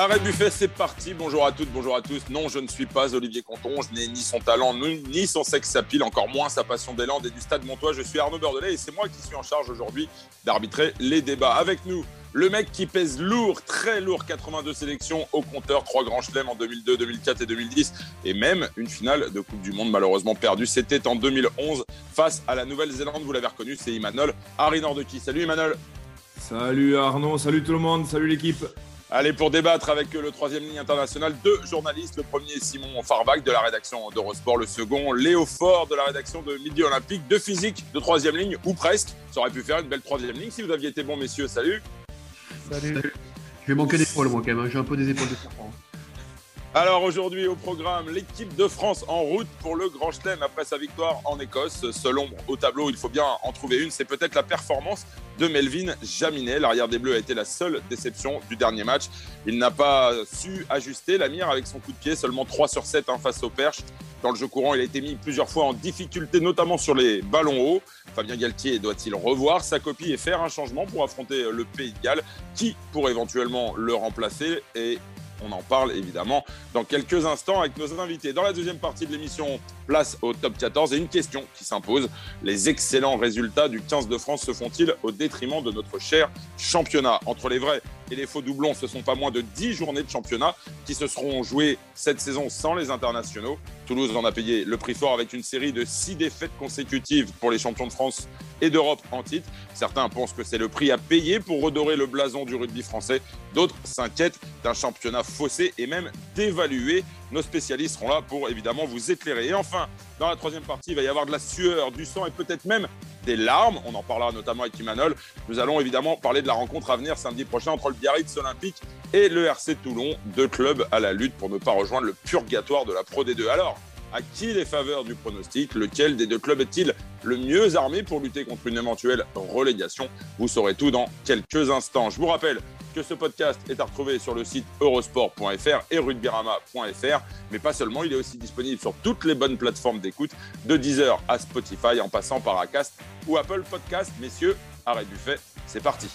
Arrêt buffet, c'est parti. Bonjour à toutes, bonjour à tous. Non, je ne suis pas Olivier Conton. Je n'ai ni son talent, ni son sexe pile, encore moins sa passion des Landes et du Stade Montois. Je suis Arnaud Bordelais et c'est moi qui suis en charge aujourd'hui d'arbitrer les débats. Avec nous, le mec qui pèse lourd, très lourd, 82 sélections au compteur, trois grands chelems en 2002, 2004 et 2010, et même une finale de Coupe du Monde malheureusement perdue. C'était en 2011 face à la Nouvelle-Zélande. Vous l'avez reconnu, c'est Imanol Harry Nordeki. Salut Imanol. Salut Arnaud, salut tout le monde, salut l'équipe. Allez, pour débattre avec le troisième ligne international, deux journalistes. Le premier, Simon Farvac de la rédaction d'Eurosport. Le second, Léo Fort de la rédaction de Midi Olympique. De physique de troisième ligne, ou presque. Ça aurait pu faire une belle troisième ligne si vous aviez été bon, messieurs. Salut. Salut. Je vais manquer d'épaules, moi, quand même. Hein. J'ai un peu des épaules de serpent. Alors aujourd'hui au programme, l'équipe de France en route pour le Grand Chelem après sa victoire en Écosse. Ombre au tableau, il faut bien en trouver une. C'est peut-être la performance de Melvin Jaminet. L'arrière des Bleus a été la seule déception du dernier match. Il n'a pas su ajuster la mire avec son coup de pied, seulement 3 sur 7 en hein, face au perche. Dans le jeu courant, il a été mis plusieurs fois en difficulté, notamment sur les ballons hauts. Fabien Galtier doit-il revoir sa copie et faire un changement pour affronter le Pays de Galles? Qui pourrait éventuellement le remplacer? Et on en parle évidemment dans quelques instants avec nos invités. Dans la deuxième partie de l'émission, place au top 14 et une question qui s'impose. Les excellents résultats du 15 de France se font-ils au détriment de notre cher championnat? Entre les vrais et les faux doublons, ce sont pas moins de 10 journées de championnat qui se seront jouées cette saison sans les internationaux. Toulouse en a payé le prix fort avec une série de 6 défaites consécutives pour les champions de France et d'Europe en titre. Certains pensent que c'est le prix à payer pour redorer le blason du rugby français. D'autres s'inquiètent d'un championnat faussé et même dévalué. Nos spécialistes seront là pour évidemment vous éclairer. Et enfin, dans la troisième partie, il va y avoir de la sueur, du sang et peut-être même des larmes. On en parlera notamment avec Imanol. Nous allons évidemment parler de la rencontre à venir samedi prochain entre le Biarritz Olympique et le RC Toulon, deux clubs à la lutte pour ne pas rejoindre le purgatoire de la Pro D2. Alors, à qui les faveurs du pronostic? Lequel des deux clubs est-il le mieux armé pour lutter contre une éventuelle relégation? Vous saurez tout dans quelques instants. Je vous rappelle que ce podcast est à retrouver sur le site eurosport.fr et rugbyrama.fr. Mais pas seulement, il est aussi disponible sur toutes les bonnes plateformes d'écoute, de Deezer à Spotify en passant par Acast ou Apple Podcast. Messieurs, arrêt du fait, c'est parti.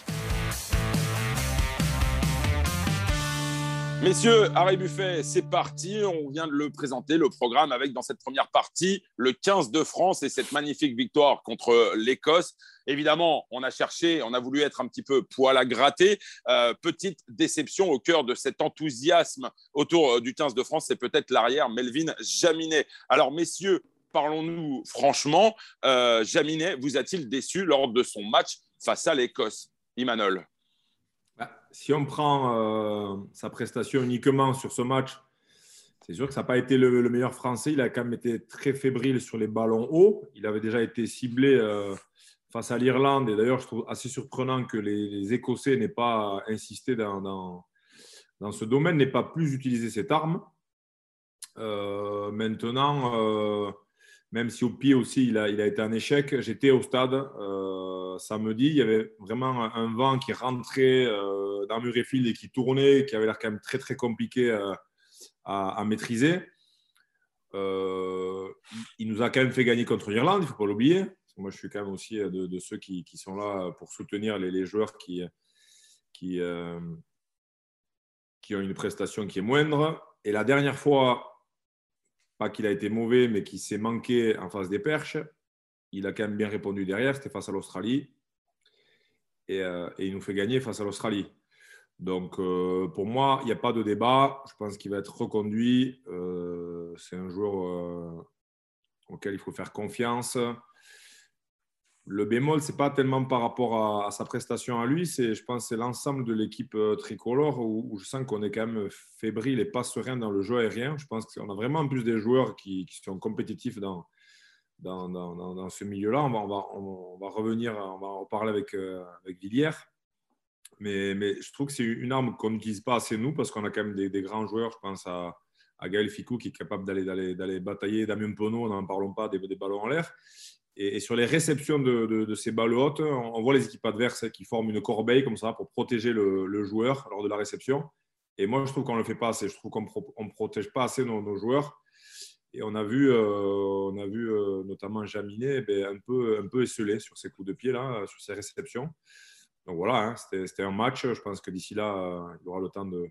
Messieurs, Harry Buffet, c'est parti. On vient de le présenter, le programme, avec dans cette première partie le 15 de France et cette magnifique victoire contre l'Écosse. Évidemment, on a cherché, on a voulu être un petit peu poil à gratter. Euh, petite déception au cœur de cet enthousiasme autour euh, du 15 de France, c'est peut-être l'arrière Melvin Jaminet. Alors, messieurs, parlons-nous franchement. Euh, Jaminet vous a-t-il déçu lors de son match face à l'Écosse? Imanol si on prend euh, sa prestation uniquement sur ce match, c'est sûr que ça n'a pas été le, meilleur français. Il a quand même été très fébrile sur les ballons hauts. Il avait déjà été ciblé euh, face à l'Irlande. Et d'ailleurs, je trouve assez surprenant que les, Écossais n'aient pas insisté dans, dans, ce domaine, n'aient pas plus utilisé cette arme. Euh, maintenant, même si au pied aussi, il a, il a été un échec, j'étais au stade samedi, il y avait vraiment un vent qui rentrait euh, dans Murrayfield et qui tournait, qui avait l'air quand même très très compliqué euh, à, maîtriser. Euh, il nous a quand même fait gagner contre l'Irlande, il ne faut pas l'oublier. Moi, je suis quand même aussi de, ceux qui, sont là pour soutenir les, joueurs qui, qui, qui ont une prestation qui est moindre. Et la dernière fois, pas qu'il a été mauvais, mais qu'il s'est manqué en face des perches, il a quand même bien répondu derrière, c'était face à l'Australie. Et, euh, il nous fait gagner face à l'Australie. Donc, euh, pour moi, il n'y a pas de débat. Je pense qu'il va être reconduit. Euh, c'est un joueur auquel il faut faire confiance. Le bémol, ce n'est pas tellement par rapport à, sa prestation à lui, c'est, je pense c'est l'ensemble de l'équipe tricolore où, je sens qu'on est quand même fébrile et pas serein dans le jeu aérien. Je pense qu'on a vraiment plus des joueurs qui sont compétitifs dans, dans, ce milieu-là. On va, revenir, on va en parler avec, euh, avec Villiers. Mais, mais, je trouve que c'est une arme qu'on n'utilise pas assez nous parce qu'on a quand même des, grands joueurs. Je pense à, à Gaël Ficou qui est capable d'aller, batailler. Damien Pono, n'en parlons pas, des, des, ballons en l'air. Et, sur les réceptions de, ces balles hautes, on, voit les équipes adverses qui forment une corbeille comme ça pour protéger le, joueur lors de la réception. Et moi, je trouve qu'on ne le fait pas assez. Je trouve qu'on ne protège pas assez nos, joueurs. Et on a vu, euh, on a vu euh, notamment Jaminet ben, un, peu, un peu esselé sur ses coups de pied, là, sur ses réceptions. Donc voilà, hein, c'était un match. Je pense que d'ici là, il aura le temps de,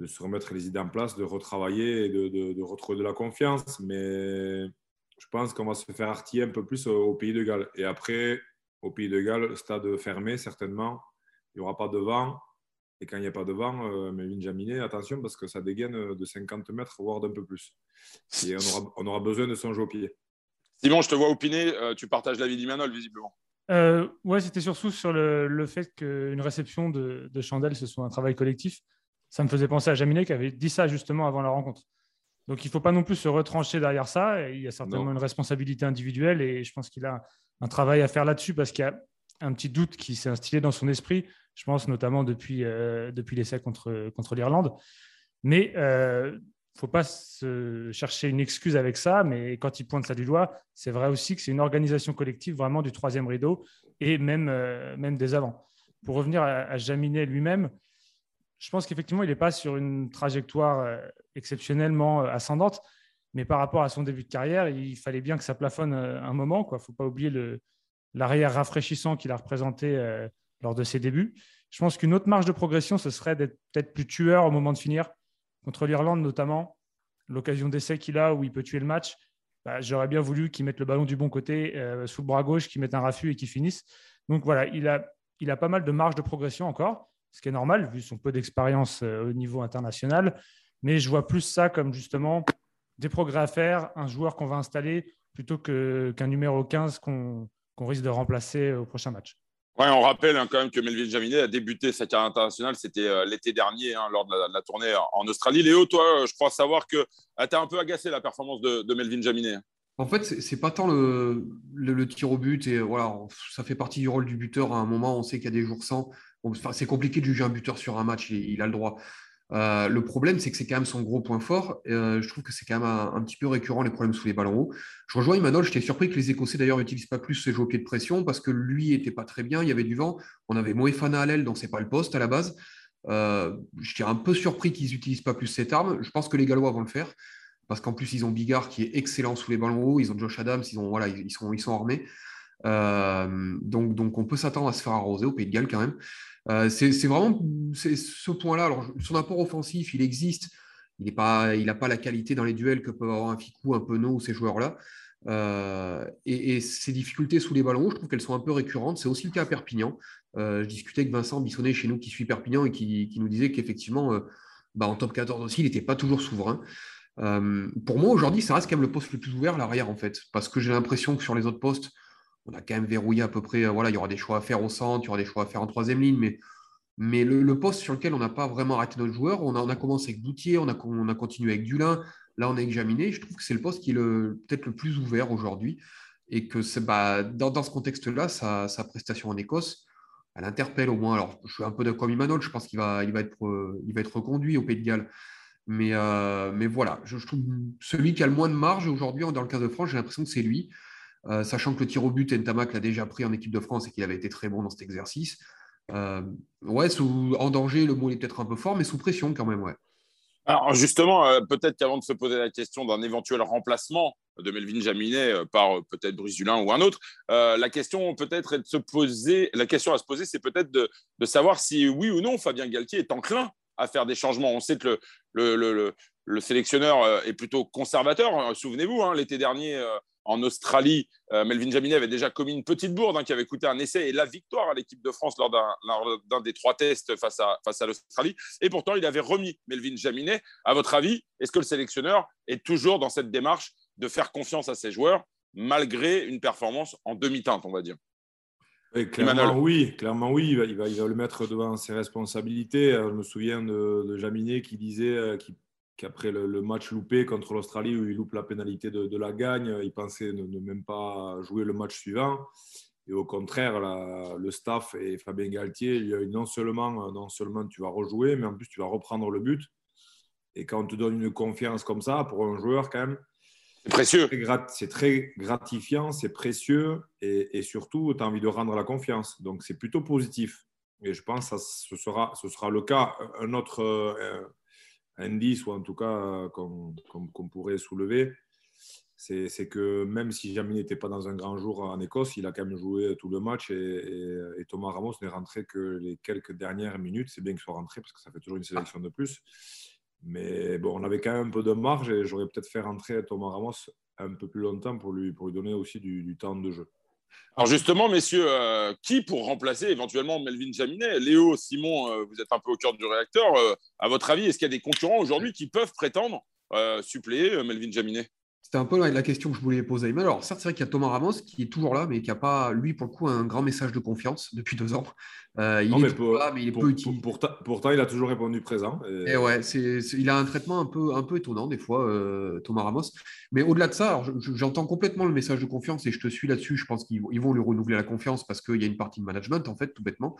de se remettre les idées en place, de retravailler et de, de, retrouver de la confiance. Mais je pense qu'on va se faire artiller un peu plus au, Pays de Galles. Et après, au Pays de Galles, stade fermé, certainement. Il n'y aura pas de vent. Et quand il n'y a pas de vent, euh, Melvin Jaminet, attention parce que ça dégaine de 50 mètres, voire d'un peu plus. Et on aura, on aura besoin de son jeu au pied. Simon, je te vois opiner. Euh, tu partages l'avis d'Imanol, visiblement. Euh, ouais, c'était surtout sur le, le fait qu'une réception de, de, Chandelle, ce soit un travail collectif. Ça me faisait penser à Jaminet qui avait dit ça justement avant la rencontre. Donc il ne faut pas non plus se retrancher derrière ça. Il y a certainement une responsabilité individuelle et je pense qu'il a un travail à faire là-dessus parce qu'il y a un petit doute qui s'est instillé dans son esprit, je pense notamment depuis, euh, depuis l'essai contre, contre l'Irlande. Mais euh, faut pas se chercher une excuse avec ça, mais quand il pointe ça du doigt, c'est vrai aussi que c'est une organisation collective vraiment du troisième rideau et même, euh, même des avants. Pour revenir à, Jaminet lui-même, je pense qu'effectivement, il n'est pas sur une trajectoire euh, exceptionnellement euh, ascendante, mais par rapport à son début de carrière, il fallait bien que ça plafonne un moment. Il ne faut pas oublier l'arrière rafraîchissant qu'il a représenté lors de ses débuts. Je pense qu'une autre marge de progression, ce serait d'être peut-être plus tueur au moment de finir contre l'Irlande notamment, l'occasion d'essai qu'il a où il peut tuer le match, bah, j'aurais bien voulu qu'il mette le ballon du bon côté euh, sous le bras gauche, qu'il mette un raffut et qu'il finisse. Donc voilà, il a, il a pas mal de marge de progression encore, ce qui est normal vu son peu d'expérience euh, au niveau international. Mais je vois plus ça comme justement des progrès à faire, un joueur qu'on va installer plutôt qu'un numéro 15 qu'on risque de remplacer au prochain match. Ouais, on rappelle hein, quand même que Melvin Jaminet a débuté sa carrière internationale, c'était euh, l'été dernier, hein, lors de la, tournée en Australie. Léo, toi, euh, je crois savoir que ah, tu as un peu agacé la performance de, Melvin Jaminet. En fait, c'est pas tant le, le, tir au but, et voilà, ça fait partie du rôle du buteur. À un moment, on sait qu'il y a des jours sans. C'est compliqué de juger un buteur sur un match, il a le droit. Euh, le problème, c'est que c'est quand même son gros point fort. Euh, je trouve que c'est quand même un, petit peu récurrent les problèmes sous les ballons hauts. Je rejoins Emmanuel, j'étais surpris que les Écossais d'ailleurs n'utilisent pas plus ce jeu au pied de pression parce que lui n'était pas très bien, il y avait du vent. On avait Moefana à l'aile, donc c'est pas le poste à la base. Euh, j'étais un peu surpris qu'ils n'utilisent pas plus cette arme. Je pense que les Gallois vont le faire parce qu'en plus ils ont Bigard qui est excellent sous les ballons hauts, ils ont Josh Adams, ils, ont, voilà, ils sont armés. Donc, donc on peut s'attendre à se faire arroser au Pays de Galles quand même. Euh, c'est vraiment ce point-là. Son apport offensif, il existe. Il n'a pas, pas la qualité dans les duels que peuvent avoir un Ficou, un Penaud ou ces joueurs-là. Euh, et, ces difficultés sous les ballons, je trouve qu'elles sont un peu récurrentes. C'est aussi le cas à Perpignan. Euh, je discutais avec Vincent Bissonnet chez nous qui suit Perpignan et qui, nous disait qu'effectivement, bah, en top 14 aussi, il n'était pas toujours souverain. pour moi, aujourd'hui, ça reste quand même le poste le plus ouvert, l'arrière, en fait. Parce que j'ai l'impression que sur les autres postes, on a quand même verrouillé à peu près. Euh, voilà, il y aura des choix à faire au centre, il y aura des choix à faire en troisième ligne, mais, mais le, poste sur lequel on n'a pas vraiment arrêté notre joueur, on a, on a commencé avec Boutier, on a, on a continué avec Dulin, là on a examiné. Je trouve que c'est le poste qui est peut-être le plus ouvert aujourd'hui et que bah, dans, dans, ce contexte-là, sa, sa, prestation en Écosse, elle interpelle au moins. Alors, je suis un peu de comme Imanol, je pense qu'il va, il va, être, il va être reconduit au Pays de Galles. Mais, euh, mais voilà, je, je, trouve celui qui a le moins de marge aujourd'hui dans le cas de France, j'ai l'impression que c'est lui. Euh, sachant que le tir au but, Ntamak l'a déjà pris en équipe de France et qu'il avait été très bon dans cet exercice. Euh, ouais, sous, en danger, le mot est peut-être un peu fort, mais sous pression quand même, ouais. Alors justement, euh, peut-être qu'avant de se poser la question d'un éventuel remplacement de Melvin Jaminet par peut-être Brice Dulin ou un autre, la question peut-être est de se poser, la question à se poser, c'est peut-être de, savoir si oui ou non Fabien Galtier est enclin à faire des changements. On sait que le, le, le, le sélectionneur est plutôt conservateur. Souvenez-vous, hein, l'été dernier, en Australie, euh, Melvin Jaminet avait déjà commis une petite bourde hein, qui avait coûté un essai et la victoire à l'équipe de France lors d'un des trois tests face à, face à l'Australie. Et pourtant, il avait remis Melvin Jaminet. À votre avis, est-ce que le sélectionneur est toujours dans cette démarche de faire confiance à ses joueurs malgré une performance en demi-teinte, on va dire? Clairement, oui, clairement oui, il va, il va, le mettre devant ses responsabilités. Je me souviens de, de Jaminet qui disait euh, qu'il qu'après le, match loupé contre l'Australie où il loupe la pénalité de, la gagne, il pensait ne, même pas jouer le match suivant. Et au contraire, le staff et Fabien Galtier, il a non seulement, non seulement tu vas rejouer, mais en plus tu vas reprendre le but. Et quand on te donne une confiance comme ça, pour un joueur quand même, c'est précieux. C'est très gratifiant, c'est précieux et, surtout, tu as envie de rendre la confiance. Donc c'est plutôt positif. Et je pense que ce, sera, ce sera le cas. Un autre, euh, indice, ou en tout cas qu'on pourrait soulever, c'est que même si Jamie n'était pas dans un grand jour en Écosse, il a quand même joué tout le match et, Thomas Ramos n'est rentré que les quelques dernières minutes. C'est bien qu'il soit rentré parce que ça fait toujours une sélection de plus. Mais bon, on avait quand même un peu de marge et j'aurais peut-être fait rentrer Thomas Ramos un peu plus longtemps pour lui, pour lui donner aussi du, temps de jeu. Alors justement, messieurs, euh, qui pour remplacer éventuellement Melvin Jaminet? Léo, Simon, euh, vous êtes un peu au cœur du réacteur. Euh, à votre avis, est-ce qu'il y a des concurrents aujourd'hui qui peuvent prétendre suppléer Melvin Jaminet? C'était un peu la question que je voulais poser. Mais alors, certes, c'est vrai qu'il y a Thomas Ramos qui est toujours là, mais qui n'a pas, lui, pour le coup, un grand message de confiance depuis deux ans. Euh, il est là, mais il est peu utile. pourtant, il a toujours répondu présent. Et, ouais, il a un traitement un peu, un peu étonnant, des fois, euh, Thomas Ramos. Mais au-delà de ça, j'entends complètement le message de confiance et je te suis là-dessus. Je pense qu'ils vont lui renouveler la confiance parce qu'il y a une partie de management, en fait, tout bêtement.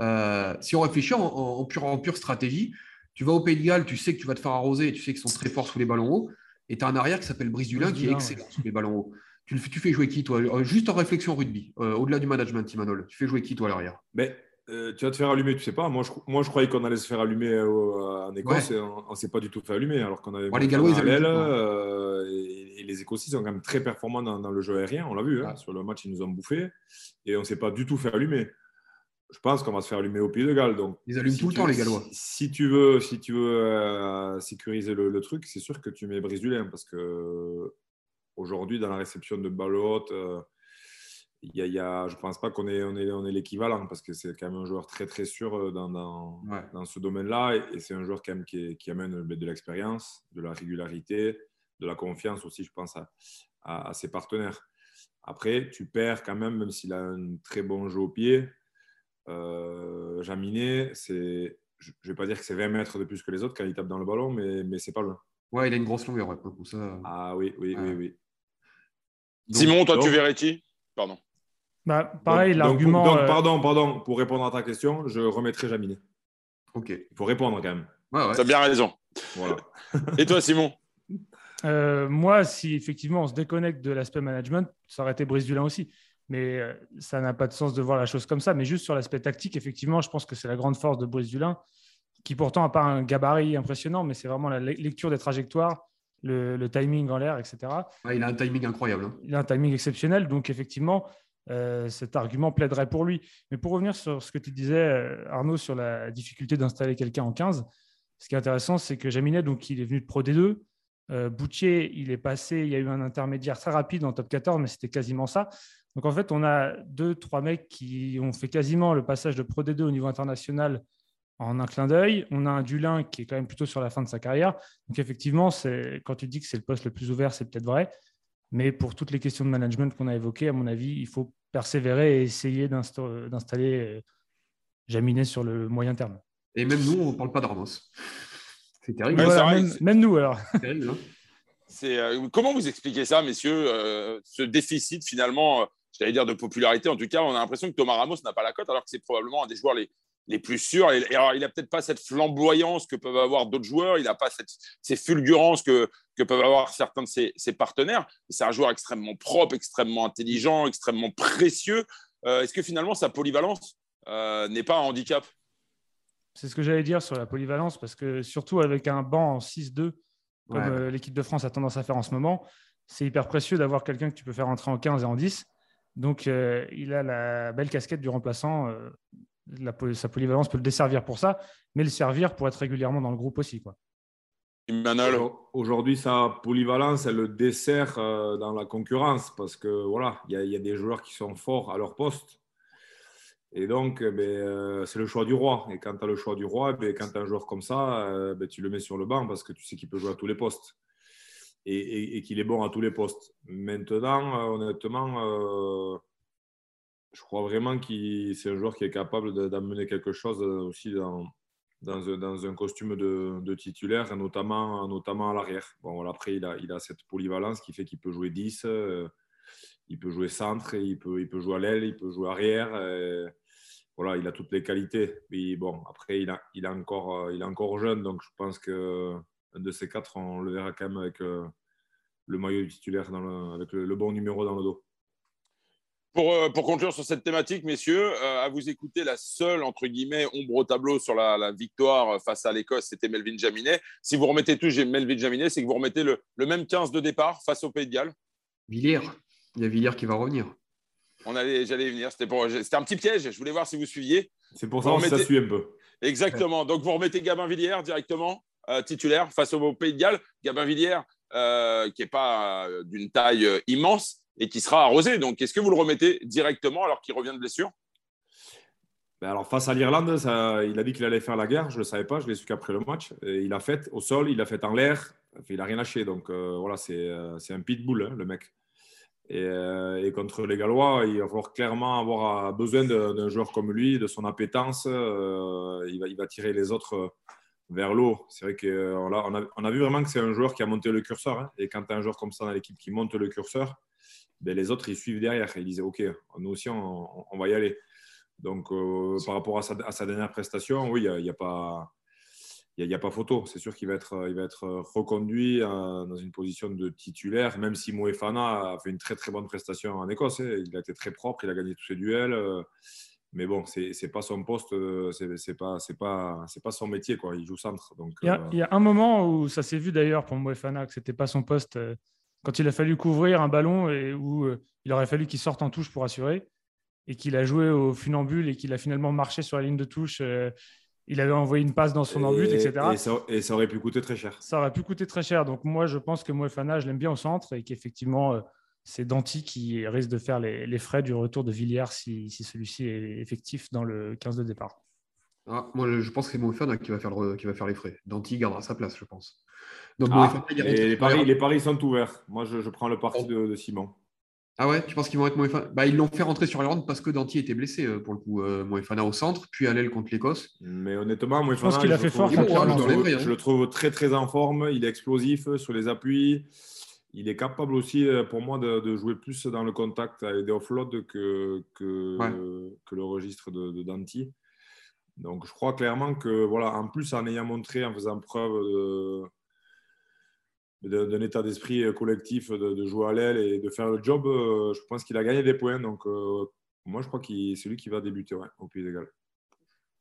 Euh, si on réfléchit en, pure, en pure stratégie, tu vas au Pays de Galles, tu sais que tu vas te faire arroser, tu sais qu'ils sont très forts sous les ballons hauts. Et tu as un arrière qui s'appelle Brice Dulin qui est excellent sur les ballons hauts. Tu, tu, fais jouer qui, toi? Euh, Juste en réflexion rugby, euh, au-delà du management, Timanol. Tu fais jouer qui, toi, à l'arrière? Mais euh, tu vas te faire allumer, tu sais pas. Moi, je, moi, je croyais qu'on allait se faire allumer en Écosse et on ne s'est pas du tout fait allumer. Alors qu'on avait les Gallois, ils et, et, les Écossais sont quand même très performants dans, le jeu aérien. On l'a vu. Hein. Sur le match, ils nous ont bouffé et on ne s'est pas du tout fait allumer je pense qu'on va se faire allumer au Pays de Galles. Donc, Ils allument tout le temps, les Gallois. Si, tu veux, si tu veux euh, sécuriser le, truc, c'est sûr que tu mets Dulin parce que aujourd'hui, dans la réception de hautes, euh, y a, y a, je ne pense pas qu'on est, on est, on est l'équivalent parce que c'est quand même un joueur très très sûr euh, dans, dans, dans ce domaine-là et, c'est un joueur quand même qui, qui amène ben, de l'expérience, de la régularité, de la confiance aussi, je pense, à, à, à ses partenaires. Après, tu perds quand même, même s'il a un très bon jeu au pied, euh, Jaminet, c'est, je ne vais pas dire que c'est 20 mètres de plus que les autres quand il tape dans le ballon, mais, mais c'est pas loin. Ouais, il a une grosse longueur, pour ça. Ah oui, oui, oui, oui. Simon, toi, tu verrais qui? Pardon. Bah, pareil, l'argument. Donc, euh, pardon, pardon, pour répondre à ta question, je remettrai Jaminet. Ok. Il faut répondre quand même. Ouais, ouais. Tu as bien raison. Voilà. Et toi, Simon? Euh, Moi, si effectivement on se déconnecte de l'aspect management, ça aurait été Brice Dulin aussi mais euh, ça n'a pas de sens de voir la chose comme ça. Mais juste sur l'aspect tactique, effectivement, je pense que c'est la grande force de Brice Dulin, qui pourtant n'a pas un gabarit impressionnant, mais c'est vraiment la lecture des trajectoires, le, timing en l'air, etc. il a un timing incroyable. Hein. Il a un timing exceptionnel, donc effectivement, euh, cet argument plaiderait pour lui. Mais pour revenir sur ce que tu disais, euh, Arnaud, sur la difficulté d'installer quelqu'un en 15, ce qui est intéressant, c'est que Jaminet, donc, il est venu de Pro D2. Euh, Boutier, il est passé, il y a eu un intermédiaire très rapide en top 14, mais c'était quasiment ça. Donc en fait, on a deux, trois mecs qui ont fait quasiment le passage de Pro D2 au niveau international en un clin d'œil. On a un Dulin qui est quand même plutôt sur la fin de sa carrière. Donc effectivement, quand tu dis que c'est le poste le plus ouvert, c'est peut-être vrai. Mais pour toutes les questions de management qu'on a évoquées, à mon avis, il faut persévérer et essayer d'installer euh, Jaminet sur le moyen terme. Et même nous, on ne parle pas de Ramos. C'est terrible. même, nous, alors. C'est terrible. Hein. Euh, comment vous expliquez ça, messieurs, euh, ce déficit finalement j'allais dire de popularité. En tout cas, on a l'impression que Thomas Ramos n'a pas la cote, alors que c'est probablement un des joueurs les, les plus sûrs. Et, alors, il n'a peut-être pas cette flamboyance que peuvent avoir d'autres joueurs, il n'a pas cette, ces fulgurances que, que peuvent avoir certains de ses, partenaires. C'est un joueur extrêmement propre, extrêmement intelligent, extrêmement précieux. Euh, est-ce que finalement, sa polyvalence euh, n'est pas un handicap? C'est ce que j'allais dire sur la polyvalence, parce que surtout avec un banc en 6-2, comme euh, l'équipe de France a tendance à faire en ce moment, c'est hyper précieux d'avoir quelqu'un que tu peux faire entrer en 15 et en 10 donc, euh, il a la belle casquette du remplaçant. Euh, sa polyvalence peut le desservir pour ça, mais le servir pour être régulièrement dans le groupe aussi. Quoi. Aujourd'hui, sa polyvalence, elle le dessert euh, dans la concurrence parce que voilà, il y, a des joueurs qui sont forts à leur poste. Et donc, ben, c'est le choix du roi. Et quand tu as le choix du roi, ben, quand tu as un joueur comme ça, ben, tu le mets sur le banc parce que tu sais qu'il peut jouer à tous les postes et, qu'il est bon à tous les postes. Maintenant, euh, honnêtement, euh, je crois vraiment que c'est un joueur qui est capable d'amener quelque chose aussi dans, un, costume de, titulaire, notamment, notamment à l'arrière. Bon, après, il a, il a cette polyvalence qui fait qu'il peut jouer 10, euh, il peut jouer centre, il peut, il peut jouer à l'aile, il peut jouer arrière. voilà, il a toutes les qualités. Mais bon, après, il, a, il, a encore, il est encore jeune, donc je pense que de ces quatre, on le verra quand même avec euh, le maillot titulaire, dans le, avec le, bon numéro dans le dos. Pour, euh, pour, conclure sur cette thématique, messieurs, euh, à vous écouter, la seule, entre guillemets, ombre au tableau sur la, la victoire face à l'Écosse, c'était Melvin Jaminet. Si vous remettez tout, j'ai Melvin Jaminet, c'est que vous remettez le, le, même 15 de départ face au Pays de Galles Villiers. Il y a Villiers qui va revenir. J'allais y venir. C'était un petit piège. Je voulais voir si vous suiviez. C'est pour ça que ça suit un peu. Exactement. Donc, vous remettez Gabin Villiers directement, titulaire, face au Pays de Galles. Gabin Villiers, qui n'est pas d'une taille immense, et qui sera arrosé. Donc, est-ce que vous le remettez directement alors qu'il revient de blessure? Ben alors, face à l'Irlande, il a dit qu'il allait faire la guerre. Je ne le savais pas, je l'ai su qu'après le match. Il a fait au sol, il a fait en l'air. Il n'a rien lâché. Donc, euh, voilà, euh, c'est un pitbull, hein, le mec. Et, euh, et, contre les Gallois, il va falloir clairement avoir besoin d'un joueur comme lui, de son appétence. il, va, il va tirer les autres vers l'eau. C'est vrai qu'on a, on a, on a, vu vraiment que c'est un joueur qui a monté le curseur. Hein. Et quand tu as un joueur comme ça dans l'équipe qui monte le curseur, ben, les autres, ils suivent derrière. ils disaient, OK, nous aussi, on, va y aller. Donc, euh, par rapport à sa, dernière prestation, oui, il n'y a, pas... Il n'y a, pas photo. C'est sûr qu'il va être, va être reconduit euh, dans une position de titulaire, même si Moefana a fait une très très bonne prestation en Écosse. Hein. Il a été très propre, il a gagné tous ses duels. Euh, mais bon, c'est n'est pas son poste, c'est pas, pas, pas son métier. Quoi. Il joue centre. Donc, il, y a, il y a un moment où ça s'est vu d'ailleurs pour Moefana que ce n'était pas son poste quand il a fallu couvrir un ballon et où euh, il aurait fallu qu'il sorte en touche pour assurer et qu'il a joué au funambule et qu'il a finalement marché sur la ligne de touche. Euh, il avait envoyé une passe dans son embut, etc. Et ça, aurait pu coûter très cher. Ça aurait pu coûter très cher. Donc moi, je pense que Moefana, je l'aime bien au centre et qu'effectivement, euh, c'est Danti qui risque de faire les, frais du retour de Villiers si, celui-ci est effectif dans le 15 de départ. Ah, moi, je pense que c'est Moefana qui va, faire qui va faire les frais. Danti gardera sa place, je pense. Ah, les, paris, les, paris, sont ouverts. Moi, je, prends le parti de, Simon. Ah ouais, tu penses qu'ils vont être Moefana bah, Ils l'ont fait rentrer sur l'Irlande parce que Danti était blessé euh, pour le coup. Euh, Moefana au centre, puis à l'aile contre l'Écosse. Mais honnêtement, Moefana, je pense qu'il a fait fort. Je, hein. je, le trouve très très en forme. Il est explosif sur les appuis. Il est capable aussi, euh, pour moi, de, jouer plus dans le contact avec des offloads que, que, que, le registre de, de Danti. Donc, je crois clairement que, voilà, en plus, en ayant montré, en faisant preuve de d'un état d'esprit euh, collectif de, jouer à l'aile et de faire le job, euh, je pense qu'il a gagné des points. Donc, euh, moi, je crois que c'est lui qui va débuter au Pays d'égal.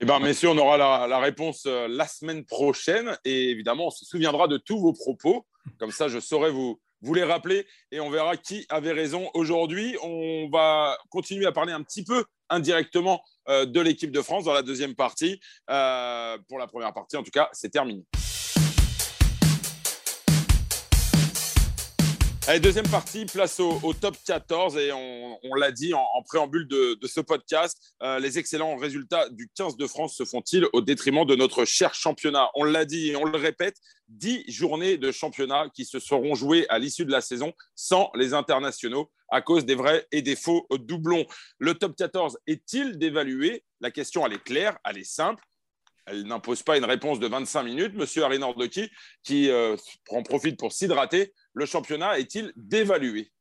Eh bien, messieurs, on aura la, réponse la semaine prochaine. Et évidemment, on se souviendra de tous vos propos. Comme ça, je saurai vous, vous les rappeler et on verra qui avait raison aujourd'hui. On va continuer à parler un petit peu indirectement de l'équipe de France dans la deuxième partie. pour la première partie, en tout cas, c'est terminé. Deuxième partie, place au, top 14 et on, l'a dit en, préambule de, ce podcast, euh, les excellents résultats du 15 de France se font-ils au détriment de notre cher championnat? On l'a dit et on le répète, 10 journées de championnat qui se seront jouées à l'issue de la saison sans les internationaux à cause des vrais et des faux doublons. Le top 14 est-il dévalué? La question, elle est claire, elle est simple elle n'impose pas une réponse de 25 minutes. Monsieur Harry Nordoki, qui euh, en profite pour s'hydrater, le championnat est-il dévalué?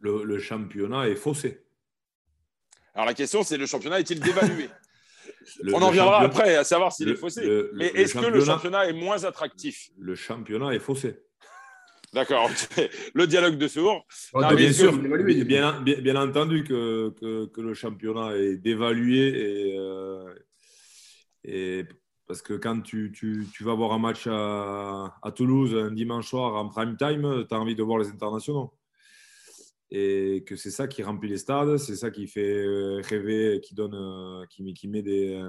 Le, championnat est faussé. Alors la question, c'est le championnat est-il dévalué? On en reviendra après à savoir s'il est faussé. Mais est-ce que le championnat est moins attractif? Le championnat est faussé. D'accord. le dialogue de sourds. bien sûr, bien, bien, entendu que, que, le championnat est dévalué et, euh, et parce que quand tu, vas voir un match à, Toulouse un dimanche soir en prime time, tu as envie de voir les internationaux. Et que c'est ça qui remplit les stades, c'est ça qui fait euh, rêver, qui, donne, euh, qui, met des,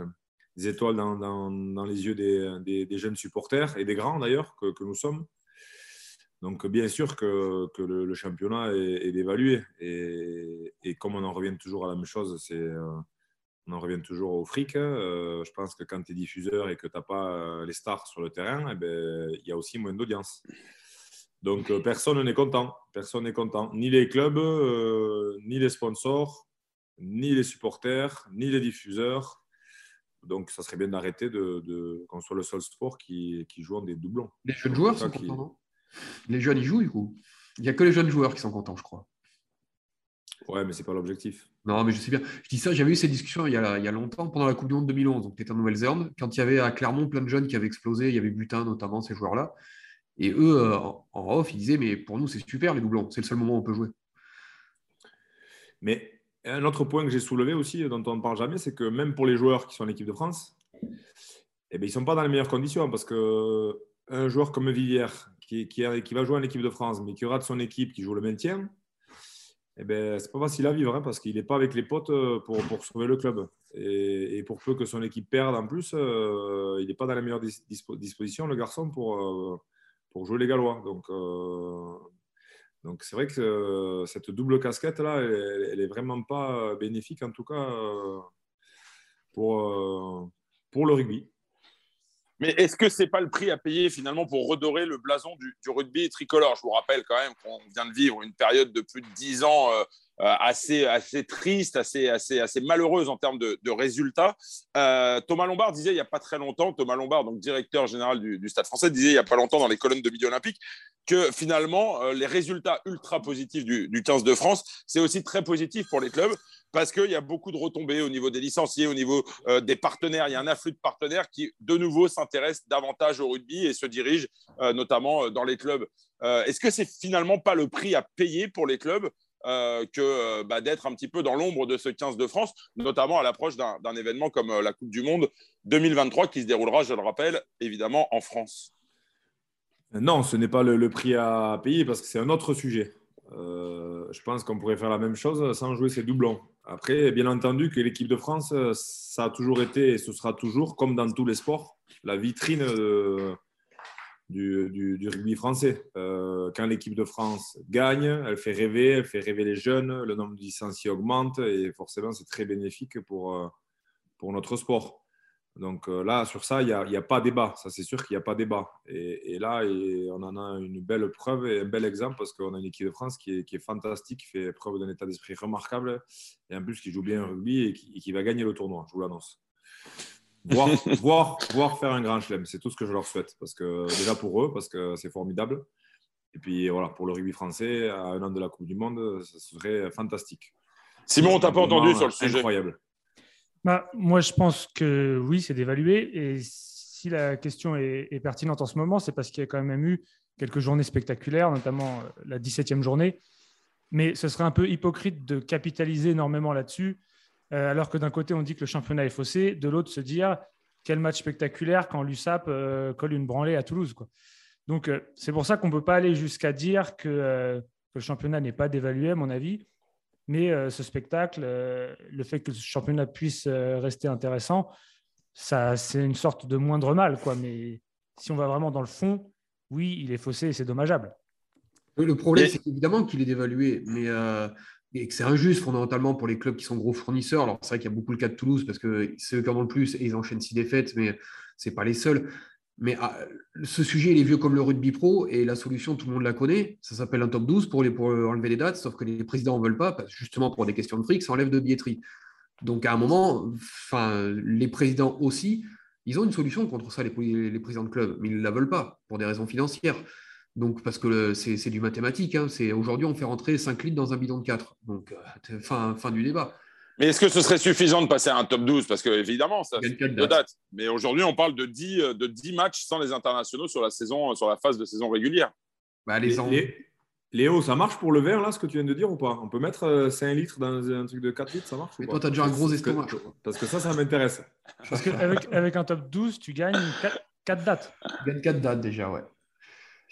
des étoiles dans, les yeux des, jeunes supporters et des grands d'ailleurs que, nous sommes. Donc, bien sûr que, le, championnat est, dévalué. Et, comme on en revient toujours à la même chose, c'est, euh, on en revient toujours au fric. Hein. Euh, je pense que quand tu es diffuseur et que tu n'as pas euh, les stars sur le terrain, eh ben, il y a aussi moins d'audience. Donc, personne n'est content. Personne n'est content. Ni les clubs, ni les sponsors, ni les supporters, ni les diffuseurs. Donc, ça serait bien d'arrêter de, qu'on soit le seul sport qui, qui joue en des doublons. Les jeunes joueurs sont contents, les jeunes, ils jouent du coup? Il n'y a que les jeunes joueurs qui sont contents, je crois. Ouais, mais c'est pas l'objectif. Non, mais je sais bien. Je dis ça, j'avais eu ces discussions il y, a, il y a longtemps, pendant la Coupe du Monde 2011. Donc, tu étais en Nouvelle-Zélande. Quand il y avait à Clermont plein de jeunes qui avaient explosé, il y avait Butin notamment, ces joueurs-là. Et eux, euh, en off, ils disaient Mais pour nous, c'est super les doublons. C'est le seul moment où on peut jouer. Mais un autre point que j'ai soulevé aussi, dont on ne parle jamais, c'est que même pour les joueurs qui sont en équipe de France, eh bien, ils ne sont pas dans les meilleures conditions parce qu'un joueur comme Villière, qui, qui, qui, va jouer en équipe de France, mais qui aura de son équipe qui joue le maintien, eh ben, c'est pas facile à vivre hein, parce qu'il n'est pas avec les potes euh, pour, pour sauver le club. Et, pour peu que son équipe perde en plus, euh, il n'est pas dans la meilleure disposition, le garçon, pour, euh, pour jouer les Gallois. Donc, donc c'est vrai que cette double casquette-là, elle, n'est vraiment pas bénéfique, en tout cas, pour, pour le rugby. Mais est-ce que ce n'est pas le prix à payer finalement pour redorer le blason du, rugby tricolore? Je vous rappelle quand même qu'on vient de vivre une période de plus de dix ans euh, euh, assez, assez triste, assez, assez, assez malheureuse en termes de, résultats. Euh, Thomas Lombard disait il n'y a pas très longtemps, Thomas Lombard, donc directeur général du, Stade français, disait il n'y a pas longtemps dans les colonnes de Midi Olympique que finalement les résultats ultra positifs du, du 15 de France, c'est aussi très positif pour les clubs parce qu'il y a beaucoup de retombées au niveau des licenciés, au niveau euh, des partenaires. Il y a un afflux de partenaires qui, de nouveau, s'intéressent davantage au rugby et se dirigent euh, notamment euh, dans les clubs. Est-ce que c'est finalement pas le prix à payer pour les clubs que bah, d'être un petit peu dans l'ombre de ce 15 de France, notamment à l'approche d'un événement comme la Coupe du Monde 2023 qui se déroulera, je le rappelle, évidemment en France? Non, ce n'est pas le prix à payer parce que c'est un autre sujet. Je pense qu'on pourrait faire la même chose sans jouer ces doublons. Après, bien entendu que l'équipe de France, ça a toujours été et ce sera toujours, comme dans tous les sports, la vitrine du, rugby français. Euh, quand l'équipe de France gagne, elle fait rêver, elle fait rêver les jeunes, le nombre de licenciés augmente et forcément, c'est très bénéfique pour, euh, pour notre sport. Donc euh, là, sur ça, il n'y a, a, pas débat. Ça, c'est sûr qu'il n'y a pas débat. Et, là, on en a une belle preuve et un bel exemple parce qu'on a une équipe de France qui est, qui est fantastique, qui fait preuve d'un état d'esprit remarquable et en plus qui joue bien au rugby et qui, va gagner le tournoi, je vous l'annonce. Voir, voir, voir, faire un grand chelem, c'est tout ce que je leur souhaite. Parce que, déjà pour eux, parce que c'est formidable. Et puis voilà, pour le rugby français, à un an de la Coupe du Monde, ce serait fantastique. Simon, on t'a pas entendu sur le sujet. Incroyable. Bah, moi, je pense que oui, c'est d'évaluer. Et si la question est, pertinente en ce moment, c'est parce qu'il y a quand même eu quelques journées spectaculaires, notamment euh, la 17e journée. Mais ce serait un peu hypocrite de capitaliser énormément là-dessus, euh, alors que d'un côté, on dit que le championnat est faussé, de l'autre, se dire quel match spectaculaire quand l'USAP euh, colle une branlée à Toulouse. Donc, c'est pour ça qu'on ne peut pas aller jusqu'à dire que le championnat n'est pas dévalué, à mon avis. Mais euh, ce spectacle, euh, le fait que ce championnat puisse euh, rester intéressant, ça, c'est une sorte de moindre mal. Quoi. Mais si on va vraiment dans le fond, oui, il est faussé et c'est dommageable. Le problème, c'est évidemment qu'il est dévalué, mais et que c'est injuste fondamentalement pour les clubs qui sont gros fournisseurs. Alors, c'est vrai qu'il y a beaucoup le cas de Toulouse parce que c'est eux qui en ont le plus et ils enchaînent six défaites, mais ce n'est pas les seuls. Mais ah, ce sujet, il est vieux comme le rugby pro et la solution, tout le monde la connaît. Ça s'appelle un top 12 pour, enlever les dates, sauf que les présidents ne veulent pas, justement pour des questions de fric, ça enlève de billetterie. Donc à un moment, les présidents aussi, ils ont une solution contre ça, les, présidents de club, mais ils ne la veulent pas pour des raisons financières. Donc, parce que c'est du mathématique. Hein. Aujourd'hui, on fait rentrer 5 litres dans un bidon de 4. Donc, euh, fin du débat. Mais est-ce que ce serait suffisant de passer à un top 12 Parce que, évidemment, ça fait de dates. Mais aujourd'hui, on parle de 10, euh, de 10 matchs sans les internationaux sur la, saison, sur la phase de saison régulière. Bah, Léo, ça marche pour le verre, là, ce que tu viens de dire ou pas? On peut mettre 5 euh, litres dans un truc de 4 litres, ça marche Mais toi, tu as déjà un gros estomac. Parce que ça, ça m'intéresse. Parce qu'avec avec un top 12, tu gagnes 4, dates. Tu gagnes 4 dates déjà, ouais.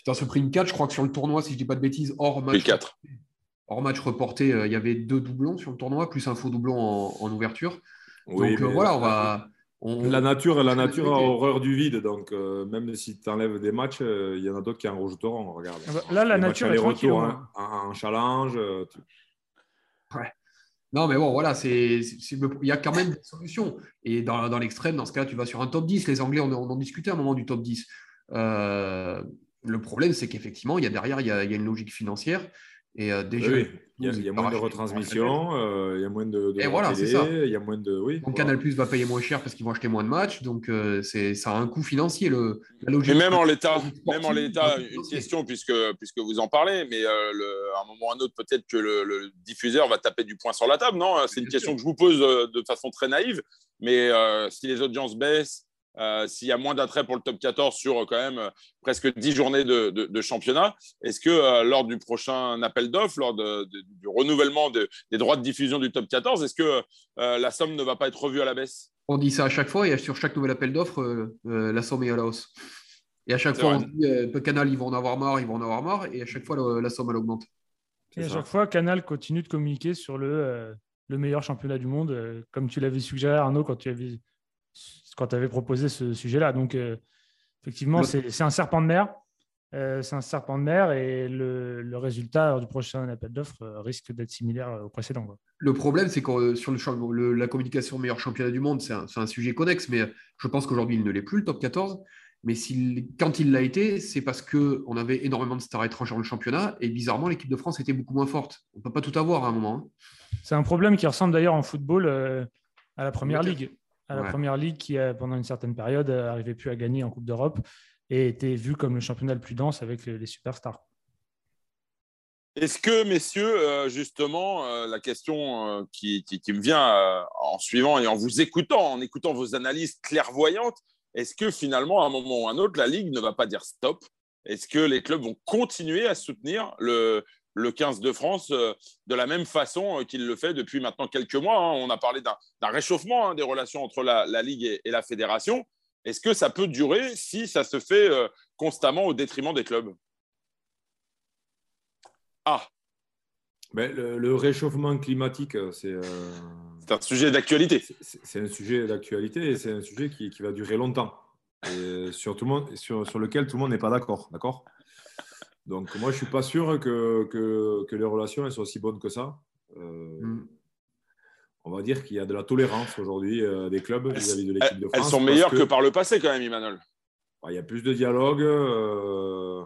As ce prix 4, je crois que sur le tournoi, si je ne dis pas de bêtises, hors match. 4 hors match reporté, euh, il y avait deux doublons sur le tournoi, plus un faux doublon en, ouverture. donc euh, voilà, on va. la nature, la nature a horreur du vide, donc euh, même si tu enlèves des matchs, il y en a d'autres qui en rajouteront. Regarde. Ah bah, là, la nature est tranquille. Hein. Hein, challenge. Ouais. Non, mais bon, voilà, c'est, il y a quand même des solutions. Et dans, dans l'extrême, dans ce cas, tu vas sur un top 10. Les Anglais, on, on en discutait à un moment du top 10. le problème, c'est qu'effectivement, il y a derrière, il y a, il y a une logique financière. Et euh, déjà, il y a, moins de retransmission, euh, il y a moins de, de voilà, télé, il y a moins de. Oui, donc Canal Plus va payer moins cher parce qu'ils vont acheter moins de matchs, donc euh, c'est ça a un coût financier. Le, la logique. Mais même en l'état, même en l'état, une question puisque puisque vous en parlez, mais le, à un moment ou à un autre, peut-être que le, diffuseur va taper du poing sur la table, non C'est une question que je vous pose de façon très naïve, mais si les audiences baissent euh, s'il y a moins d'attrait pour le top 14 sur quand même presque 10 journées de, championnat. Est-ce que lors du prochain appel d'offres, lors du renouvellement des droits de diffusion du top 14, est-ce que la somme ne va pas être revue à la baisse? On dit ça à chaque fois et sur chaque nouvel appel d'offres, la somme est à la hausse. Et à chaque fois, on dit euh, Canal, ils vont en avoir marre, ils vont en avoir marre, et à chaque fois, la somme, elle augmente. Et à chaque fois, Canal continue de communiquer sur le, euh, le meilleur championnat du monde, euh, comme tu l'avais suggéré, Arnaud, quand tu avais, quand avais proposé ce sujet-là. Donc, effectivement, c'est un serpent de mer. c'est un serpent de mer et le, le résultat du prochain appel d'offres risque d'être similaire au précédent. Le problème, c'est que sur le, la communication meilleur championnat du monde, c'est un, un, sujet connexe, mais je pense qu'aujourd'hui, il ne l'est plus, le top 14. Mais quand il l'a été, c'est parce qu'on avait énormément de stars étrangères dans le championnat et bizarrement, l'équipe de France était beaucoup moins forte. On ne peut pas tout avoir à un moment. Hein. C'est un problème qui ressemble d'ailleurs en football euh, à la première ligue. À la première ligue qui, pendant une certaine période, n'arrivait plus à gagner en Coupe d'Europe et était vu comme le championnat le plus dense avec les superstars. Est-ce que, messieurs, euh, justement, euh, la question qui, qui, me vient en suivant et en vous écoutant, en écoutant vos analyses clairvoyantes, est-ce que finalement, à un moment ou à un autre, la Ligue ne va pas dire stop? Est-ce que les clubs vont continuer à soutenir le, le 15 de France euh, de la même façon euh, qu'il le fait depuis maintenant quelques mois hein? On a parlé d'un réchauffement hein, des relations entre la, Ligue et, la fédération. Est-ce que ça peut durer si ça se fait euh, constamment au détriment des clubs? Ah ben, le, réchauffement climatique, c'est un sujet d'actualité. C'est un sujet d'actualité et c'est un sujet qui, qui, va durer longtemps et sur, tout le monde, sur, sur lequel tout le monde n'est pas d'accord. D'accord? Donc, moi, je ne suis pas sûr que, que, que, les relations elles soient aussi bonnes que ça. Euh, mm. On va dire qu'il y a de la tolérance aujourd'hui euh, des clubs vis-à-vis de l'équipe de France. Elles sont meilleures que, par le passé, quand même, Emmanuel. Bah, il y a plus de dialogue. Euh,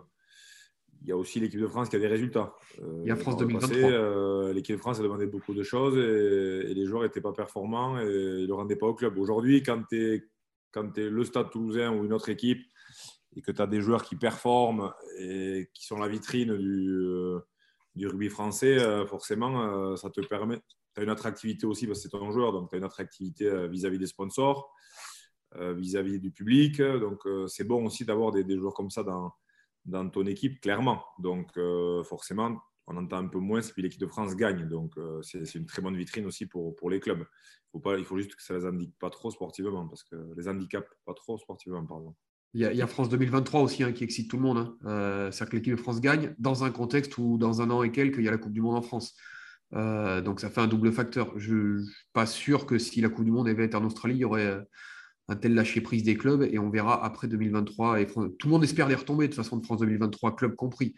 il y a aussi l'équipe de France qui a des résultats. il y a France 2023. Euh, l'équipe de France a demandé beaucoup de choses et, les joueurs n'étaient pas performants et ils ne le rendaient pas au club. Aujourd'hui, quand tu es, es, le Stade toulousain ou une autre équipe et que tu as des joueurs qui performent et qui sont la vitrine du, euh, rugby français, euh, forcément, ça te permet. Tu as une attractivité aussi parce que c'est ton joueur, donc tu as une attractivité vis-à-vis des sponsors, vis-à-vis du public. Donc c'est bon aussi d'avoir des, joueurs comme ça dans ton équipe, clairement. Donc, euh, forcément, on entend un peu moins si l'équipe de France gagne. Donc, euh, c'est une très bonne vitrine aussi pour, les clubs. Faut, pas, il faut juste que ça ne les indique pas trop sportivement, parce que les handicaps pas trop sportivement, pardon. Il y, a, France 2023 aussi hein, qui excite tout le monde. Hein. Euh, C'est-à-dire que l'équipe de France gagne dans un contexte où, dans un an et quelques, il y a la Coupe du Monde en France. Euh, donc, ça fait un double facteur. Je ne suis pas sûr que si la Coupe du Monde avait été en Australie, il y aurait un tel lâcher prise des clubs et on verra après 2023. Et tout le monde espère les retomber de toute façon de France 2023, club compris.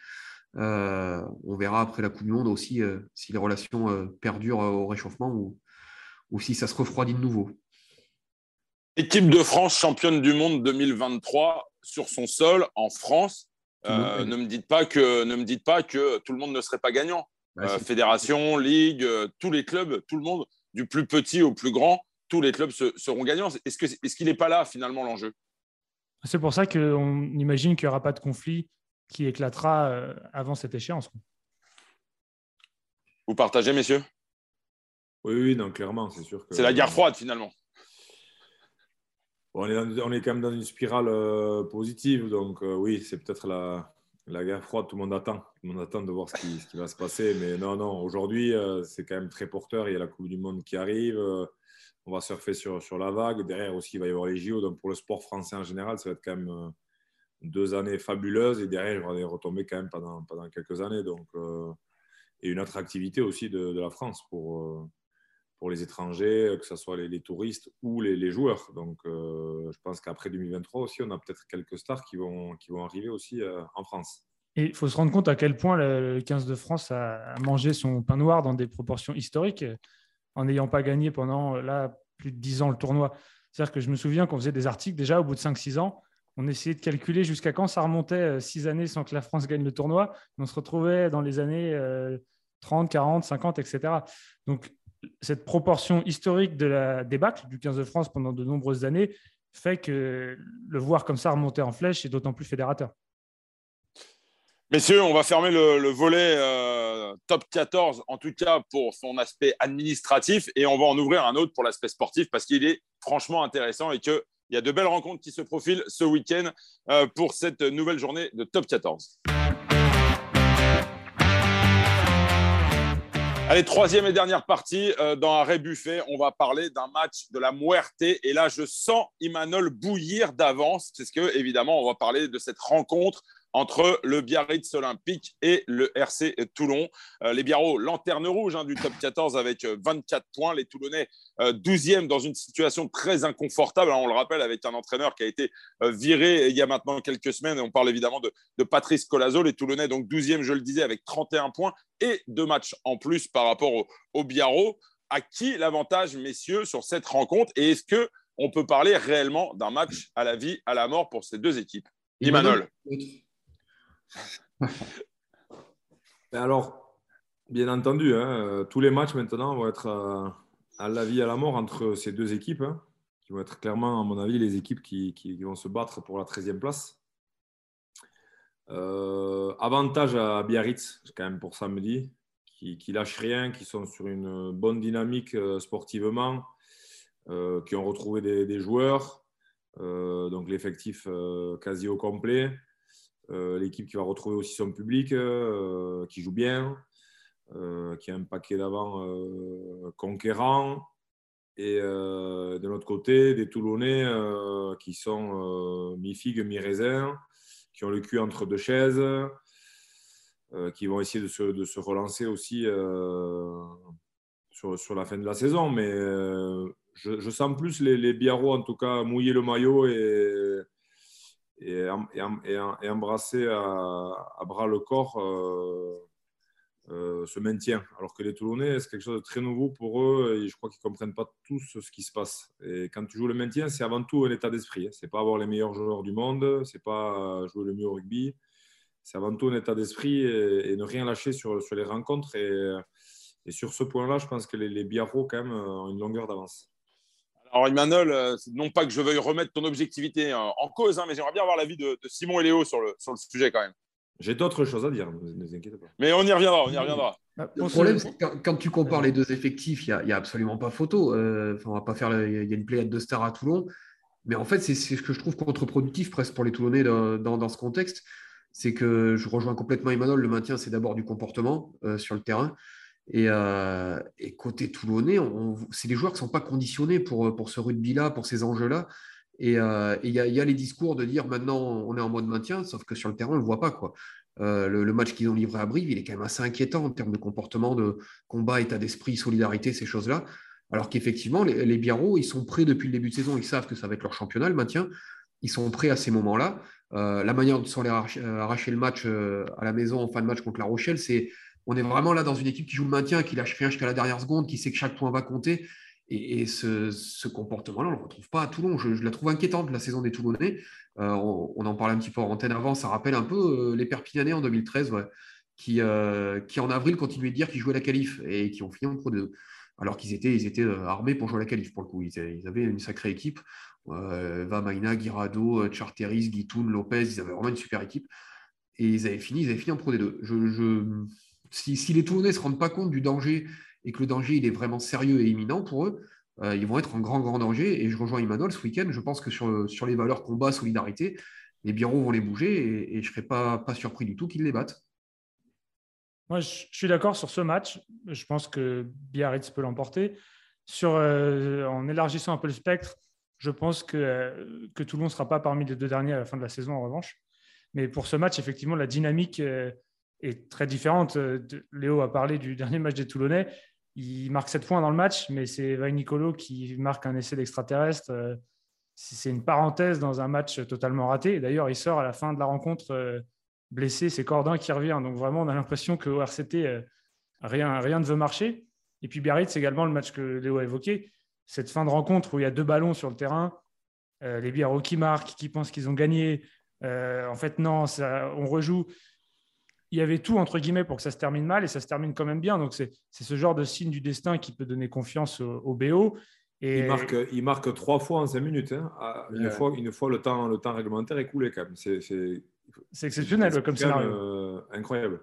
Euh, on verra après la Coupe du Monde aussi euh, si les relations euh, perdurent au réchauffement ou, si ça se refroidit de nouveau. Équipe de France championne du monde 2023 sur son sol en France. ne, me dites pas que, ne me dites pas que tout le monde ne serait pas gagnant. Bah, fédération, ligue, tous les clubs, tout le monde, du plus petit au plus grand, tous les clubs seront gagnants. Est-ce qu'il est n'est pas là finalement l'enjeu? C'est pour ça qu'on imagine qu'il n'y aura pas de conflit qui éclatera euh, avant cette échéance. Vous partagez, messieurs? Oui, oui, non, clairement, c'est sûr. C'est la guerre froide finalement. On, est quand même dans une spirale euh, positive, donc euh, oui, c'est peut-être la, guerre froide, tout le monde attend. Tout le monde attend de voir ce qui, va se passer. Mais non, non, aujourd'hui, c'est quand même très porteur. Il y a la Coupe du Monde qui arrive on va surfer sur, la vague. Derrière aussi, il va y avoir les JO. Donc pour le sport français en général, ça va être quand même euh, deux années fabuleuses. Et derrière, il va y retomber quand même pendant, quelques années. Donc, euh, et une attractivité aussi de, la France pour, euh, pour les étrangers, que ce soit les, touristes ou les, joueurs. Donc je pense qu'après 2023 aussi, on a peut-être quelques stars qui vont, qui vont arriver aussi en France. Et il faut se rendre compte à quel point le 15 de France a mangé son pain noir dans des proportions historiques en n'ayant pas gagné pendant là, plus de 10 ans le tournoi. C'est-à-dire que je me souviens qu'on faisait des articles déjà au bout de 5-6 ans. On essayait de calculer jusqu'à quand ça remontait 6 euh, années sans que la France gagne le tournoi. On se retrouvait dans les années 30, 40, 50, etc. Donc, cette proportion historique de la débâcle du 15 de France pendant de nombreuses années fait que le voir comme ça remonter en flèche est d'autant plus fédérateur. Messieurs, on va fermer le, volet euh, top 14, en tout cas pour son aspect administratif, et on va en ouvrir un autre pour l'aspect sportif parce qu'il est franchement intéressant et que Il y a de belles rencontres qui se profilent ce week-end euh, pour cette nouvelle journée de Top 14. Allez, troisième et dernière partie euh, dans Arrêt Buffet. On va parler d'un match de la Muerte. Et là, je sens Imanol bouillir d'avance, parce que, évidemment, on va parler de cette rencontre entre le Biarritz Olympique et le RC Toulon. Euh, les Biarros, lanterne rouge hein, du top 14 avec 24 euh, points. Les Toulonnais, 12e euh, dans une situation très inconfortable. On le rappelle, avec un entraîneur qui a été viré il y a maintenant quelques semaines. on parle évidemment de, Patrice Colazo. Les Toulonnais, donc 12e, je le disais, avec 31 points et deux matchs en plus par rapport au, au Biarros. À qui l'avantage, messieurs, sur cette rencontre? Et est-ce que on peut parler réellement d'un match à la vie, à la mort pour ces deux équipes? Imanol. alors, bien entendu, hein, euh, tous les matchs maintenant vont être euh, à, la vie, à la mort entre ces deux équipes, hein, qui vont être clairement, à mon avis, les équipes qui, vont se battre pour la 13e place. Euh, avantage à Biarritz, quand même, pour samedi, qui, qui lâchent rien, qui sont sur une bonne dynamique sportivement, qui ont retrouvé des joueurs, donc l'effectif quasi au complet. Euh, l'équipe qui va retrouver aussi son public, euh, qui joue bien, euh, qui a un paquet d'avant conquérant. Et de l'autre côté, des Toulonnais qui sont mi-figue, mi-raisin, qui ont le cul entre deux chaises, qui vont essayer de se, relancer aussi sur, la fin de la saison. Mais je, sens plus les, les Biarros, en tout cas, mouiller le maillot et, et, embrasser à, bras le corps euh, euh, ce maintien. Alors que les Toulonnais, c'est quelque chose de très nouveau pour eux et je crois qu'ils ne comprennent pas tous ce qui se passe. Et quand tu joues le maintien, c'est avant tout un état d'esprit. Hein. Ce n'est pas avoir les meilleurs joueurs du monde, ce n'est pas jouer le mieux au rugby. C'est avant tout un état d'esprit et, ne rien lâcher sur, les rencontres. Et, et sur ce point-là, je pense que les, les Biarros, quand même, ont une longueur d'avance. Alors, Emmanuel, euh, non pas que je veuille remettre ton objectivité euh, en cause, hein, mais j'aimerais bien avoir l'avis de, de, Simon et Léo sur le, sur le sujet quand même. J'ai d'autres choses à dire, ne vous inquiétez pas. Mais on y reviendra, on y reviendra. Bah, le problème, c'est que quand, tu compares les deux effectifs, il n'y a, absolument pas photo. Euh, on va pas faire, il y a une pléiade de stars à Toulon. Mais en fait, c'est ce que je trouve contre-productif presque pour les Toulonnais dans, dans, ce contexte. C'est que je rejoins complètement Emmanuel. Le maintien, c'est d'abord du comportement sur le terrain. Euh, et, côté toulonnais, c'est des joueurs qui ne sont pas conditionnés pour, pour ce rugby-là, pour ces enjeux-là. Et euh, il y, a les discours de dire maintenant on est en mode maintien, sauf que sur le terrain, on ne le voit pas. Quoi. Euh, le, match qu'ils ont livré à Brive, il est quand même assez inquiétant en termes de comportement, de combat, état d'esprit, solidarité, ces choses-là. Alors qu'effectivement, les, les Biarros, ils sont prêts depuis le début de saison, ils savent que ça va être leur championnat, le maintien. Ils sont prêts à ces moments-là. la manière ils sont arracher, arracher le match à la maison en fin de match contre La Rochelle, c'est on est vraiment là dans une équipe qui joue le maintien, qui lâche rien jusqu'à la dernière seconde, qui sait que chaque point va compter. Et, ce, comportement-là, on ne le retrouve pas à Toulon. Je, la trouve inquiétante, la saison des Toulonnais. Euh, on, en parlait un petit peu en antenne avant. Ça rappelle un peu euh, les Perpignanais en 2013, qui, euh, qui, en avril continuaient de dire qu'ils jouaient la qualif et qui ont fini en Pro 2. Alors qu'ils étaient, ils étaient armés pour jouer la qualif, pour le coup. Ils, avaient une sacrée équipe. Vamaina, Guirado, Charteris, Guitoun, Lopez, ils avaient vraiment une super équipe. Et ils avaient fini, ils avaient fini en Pro D2. je si, les Toulonnais ne se rendent pas compte du danger et que le danger il est vraiment sérieux et imminent pour eux, euh, ils vont être en grand, grand danger. Et je rejoins Emmanuel ce week-end. Je pense que sur, sur les valeurs combat, solidarité, les Biarros vont les bouger et, je ne serais pas, pas surpris du tout qu'ils les battent. Moi, je suis d'accord sur ce match. Je pense que Biarritz peut l'emporter. Sur, euh, en élargissant un peu le spectre, je pense que, que Toulon ne sera pas parmi les deux derniers à la fin de la saison, en revanche. Mais pour ce match, effectivement, la dynamique euh, est très différente. Euh, Léo a parlé du dernier match des Toulonnais. Il marque 7 points dans le match, mais c'est Vain Nicolo qui marque un essai d'extraterrestre. Euh, c'est une parenthèse dans un match totalement raté. D'ailleurs, il sort à la fin de la rencontre euh, blessé. C'est Cordin qui revient. Donc vraiment, on a l'impression qu'au RCT, rien, rien ne veut marcher. Et puis Biarritz, également le match que Léo a évoqué. Cette fin de rencontre où il y a deux ballons sur le terrain, les Biarros qui marquent, qui pensent qu'ils ont gagné. en fait, non, on rejoue il y avait tout, entre guillemets, pour que ça se termine mal et ça se termine quand même bien. Donc, c'est ce genre de signe du destin qui peut donner confiance au, BO. Et... Il, marque, il marque trois fois en cinq minutes. Hein. Ah, une, fois, une fois le temps, le temps réglementaire est coulé quand même. C'est exceptionnel comme scénario. Euh, incroyable.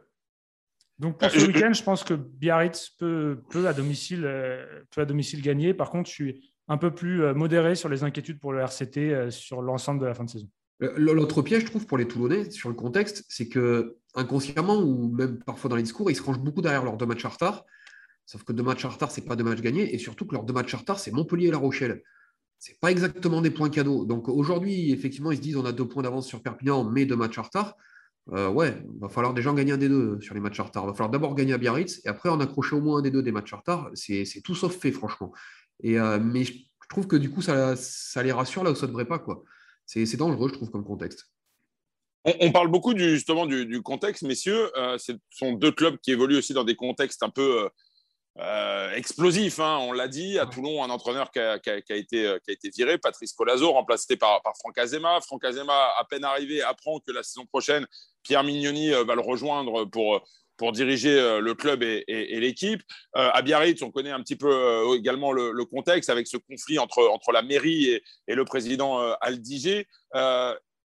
Donc pour ce week-end, je pense que Biarritz peut, peut, à domicile, euh, peut à domicile gagner. Par contre, je suis un peu plus modéré sur les inquiétudes pour le RCT sur l'ensemble de la fin de saison. L'autre piège, je trouve, pour les Toulonnais, sur le contexte, c'est que inconsciemment, ou même parfois dans les discours, ils se rangent beaucoup derrière leurs deux matchs en retard. Sauf que deux matchs en retard, ce n'est pas deux matchs gagnés. Et surtout que leurs deux matchs en retard, c'est Montpellier et La Rochelle. Ce n'est pas exactement des points cadeaux. Donc aujourd'hui, effectivement, ils se disent on a deux points d'avance sur Perpignan, mais deux matchs en retard. Euh, ouais, il va falloir déjà gagner un des deux sur les matchs en retard. Va falloir d'abord gagner à Biarritz et après en accrocher au moins un des deux des matchs en retard. C'est tout sauf fait, franchement. Et, euh, mais je trouve que du coup, ça, ça les rassure là où ça ne devrait pas. quoi c'est dangereux, je trouve, comme contexte. On, parle beaucoup du, justement du, contexte, messieurs. Euh, ce sont deux clubs qui évoluent aussi dans des contextes un peu euh, euh, explosifs. Hein. On l'a dit, à Toulon, un entraîneur qui a, été, qui a été viré, Patrice Colazo, remplacé par, par Franck Azema. Franck Azema, à peine arrivé, apprend que la saison prochaine, Pierre Mignoni va le rejoindre pour, pour diriger le club et, l'équipe. à Biarritz, on connaît un petit peu également le, contexte avec ce conflit entre, entre la mairie et, et le président Aldiger.